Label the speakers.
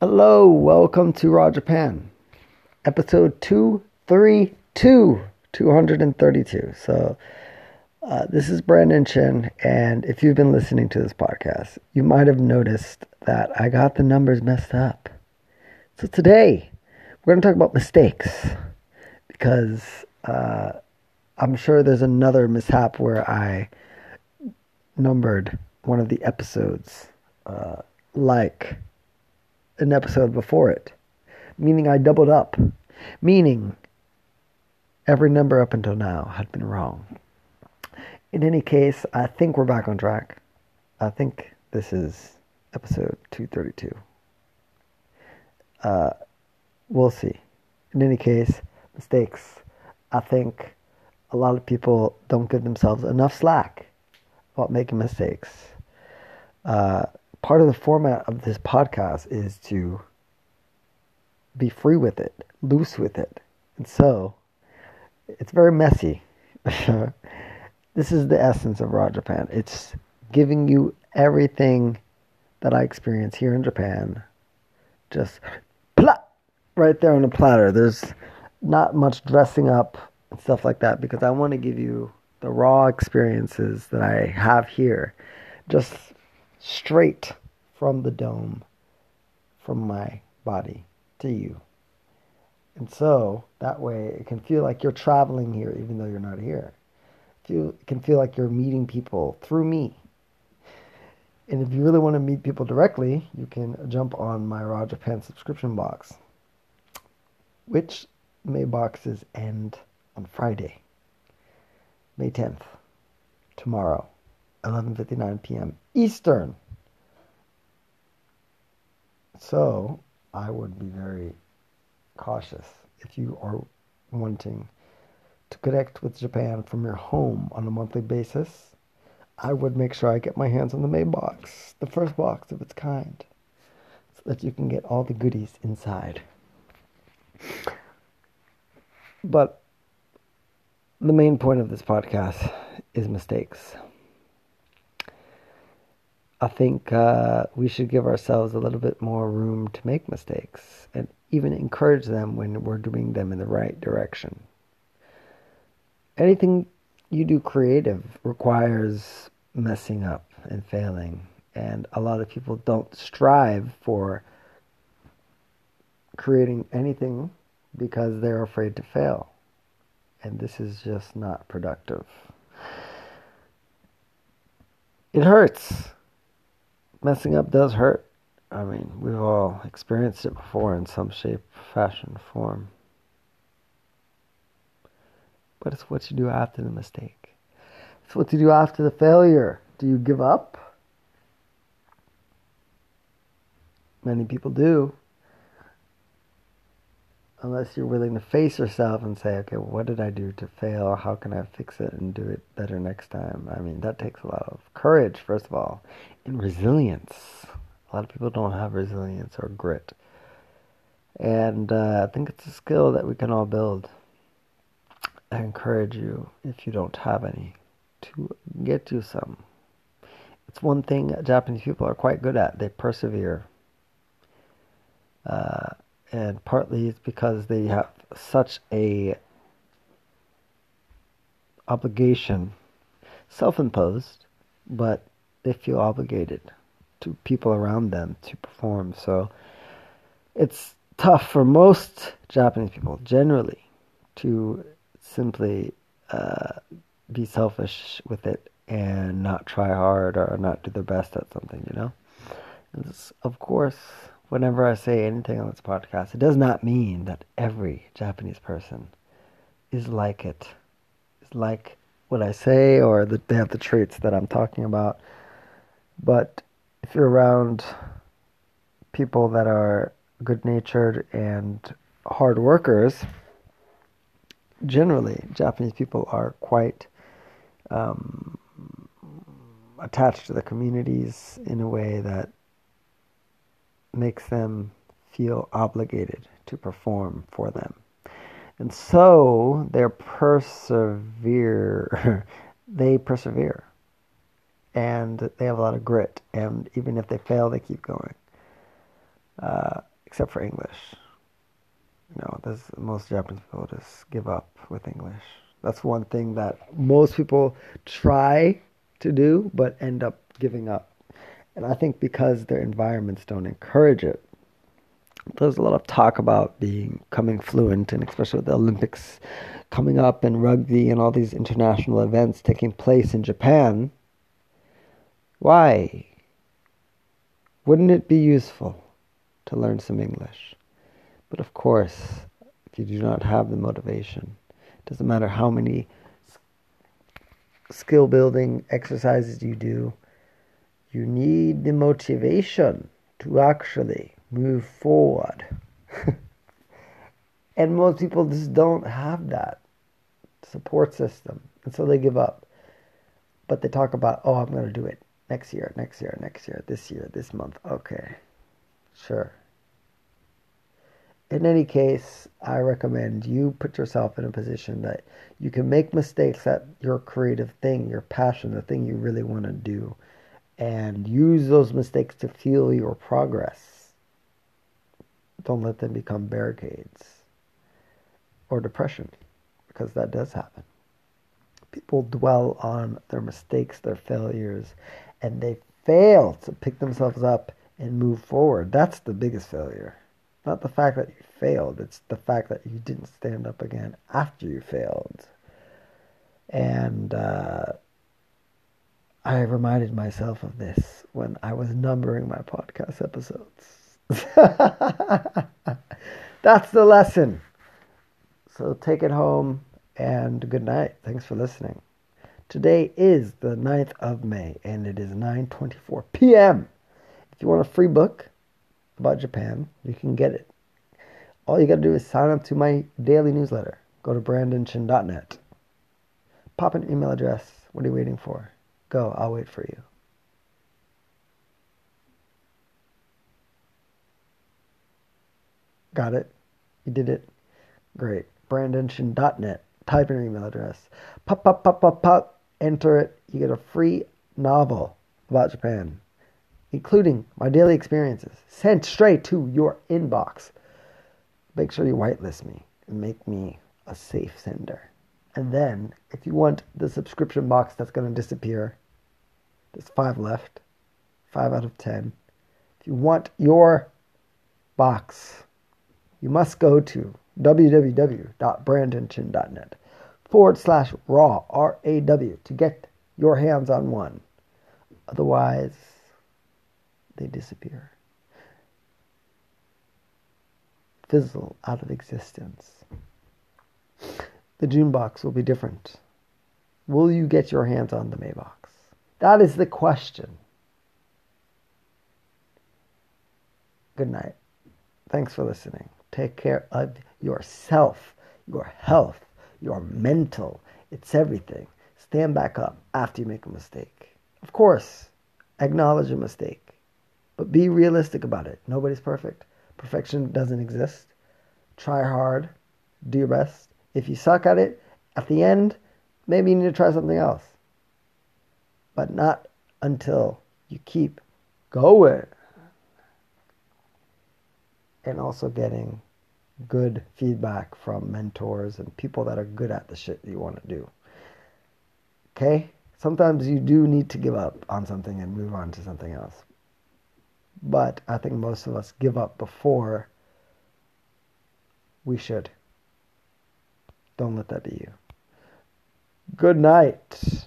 Speaker 1: Hello, welcome to Raw Japan, episode 232, 232. So, uh, this is Brandon Chin, and if you've been listening to this podcast, you might have noticed that I got the numbers messed up. So, today, we're going to talk about mistakes because uh, I'm sure there's another mishap where I numbered one of the episodes uh, like an episode before it, meaning I doubled up, meaning every number up until now had been wrong. In any case, I think we're back on track. I think this is episode 232. Uh, we'll see. In any case, mistakes. I think a lot of people don't give themselves enough slack about making mistakes. Uh, part of the format of this podcast is to be free with it, loose with it. And so it's very messy. this is the essence of Raw Japan. It's giving you everything that I experience here in Japan, just plop, right there on the platter. There's not much dressing up and stuff like that because I want to give you the raw experiences that I have here, just straight from the dome, from my body to you. And so that way it can feel like you're traveling here even though you're not here. It can feel like you're meeting people through me. And if you really want to meet people directly, you can jump on my Raw Japan subscription box, which May boxes end on Friday, May 10th, tomorrow, 11:59 p.m. Eastern. So I would be very cautious if you are wanting to connect with Japan from your home on a monthly basis. I would make sure I get my hands on the May box, the first box of its kind, so that you can get all the goodies inside. But the main point of this podcast is mistakes. I think uh, we should give ourselves a little bit more room to make mistakes and even encourage them when we're doing them in the right direction. Anything you do creative requires messing up and failing, and a lot of people don't strive for creating anything because they're afraid to fail. And this is just not productive. It hurts messing up does hurt. I mean, we've all experienced it before in some shape, fashion, form. But it's what you do after the mistake. It's what you do after the failure. Do you give up? Many people do. Unless you're willing to face yourself and say, okay, what did I do to fail? How can I fix it and do it better next time? I mean, that takes a lot of courage, first of all, and resilience. A lot of people don't have resilience or grit. And uh, I think it's a skill that we can all build. I encourage you, if you don't have any, to get you some. It's one thing Japanese people are quite good at. They persevere. Uh, and partly it's because they have such a obligation, self-imposed, but they feel obligated to people around them to perform. So it's tough for most Japanese people generally to simply uh, be selfish with it and not try hard or not do their best at something, you know? of course, whenever I say anything on this podcast, it does not mean that every Japanese person is like it, is like what I say or that they have the traits that I'm talking about. But if you're around people that are good natured and hard workers, generally Japanese people are quite um, attached to the communities in a way that makes them feel obligated to perform for them. And so they persevere, they persevere. And they have a lot of grit. And even if they fail, they keep going. Uh, except for English. You know, most Japanese people just give up with English. That's one thing that most people try to do, but end up giving up. And I think because their environments don't encourage it. There's a lot of talk about being coming fluent, and especially with the Olympics coming up and rugby and all these international events taking place in Japan. Why? Wouldn't it be useful to learn some English? But of course, if you do not have the motivation, it doesn't matter how many skill building exercises you do, you need the motivation to actually move forward. and most people just don't have that support system. And so they give up. But they talk about, oh, I'm going to do it next year, next year, next year, this year, this month. Okay, sure. In any case, I recommend you put yourself in a position that you can make mistakes at your creative thing, your passion, the thing you really want to do, and use those mistakes to fuel your progress. Don't let them become barricades or depression, because that does happen. People dwell on their mistakes, their failures, and they fail to pick themselves up and move forward. That's the biggest failure. Not the fact that you failed, it's the fact that you didn't stand up again after you failed. And uh, I reminded myself of this when I was numbering my podcast episodes. That's the lesson. So take it home and good night. Thanks for listening. Today is the 9th of May and it is 9:24 p.m. If you want a free book about Japan, you can get it. All you got to do is sign up to my daily newsletter. Go to brandonchin.net. Pop an email address. What are you waiting for? Go, I'll wait for you. Got it? You did it? Great. brandonchin.net. Type in your email address. Pop, pop, pop, pop, pop enter it, you get a free novel about Japan, including my daily experiences, sent straight to your inbox. Make sure you whitelist me and make me a safe sender. And then, if you want the subscription box that's going to disappear, there's five left, five out of ten. If you want your box, you must go to www.brandonchin.net forward slash raw, R A W, to get your hands on one. Otherwise, they disappear, fizzle out of existence. The June box will be different. Will you get your hands on the May box? That is the question. Good night. Thanks for listening. Take care of yourself, your health your mental, it's everything. Stand back up after you make a mistake. Of course, acknowledge a mistake, but be realistic about it. Nobody's perfect. Perfection doesn't exist. Try hard, do your best. If you suck at it, at the end, maybe you need to try something else. But not until you keep going and also getting good feedback from mentors and people that are good at the shit you want to do. Okay? Sometimes you do need to give up on something and move on to something else. But I think most of us give up before we should. Don't let that be you. Good night.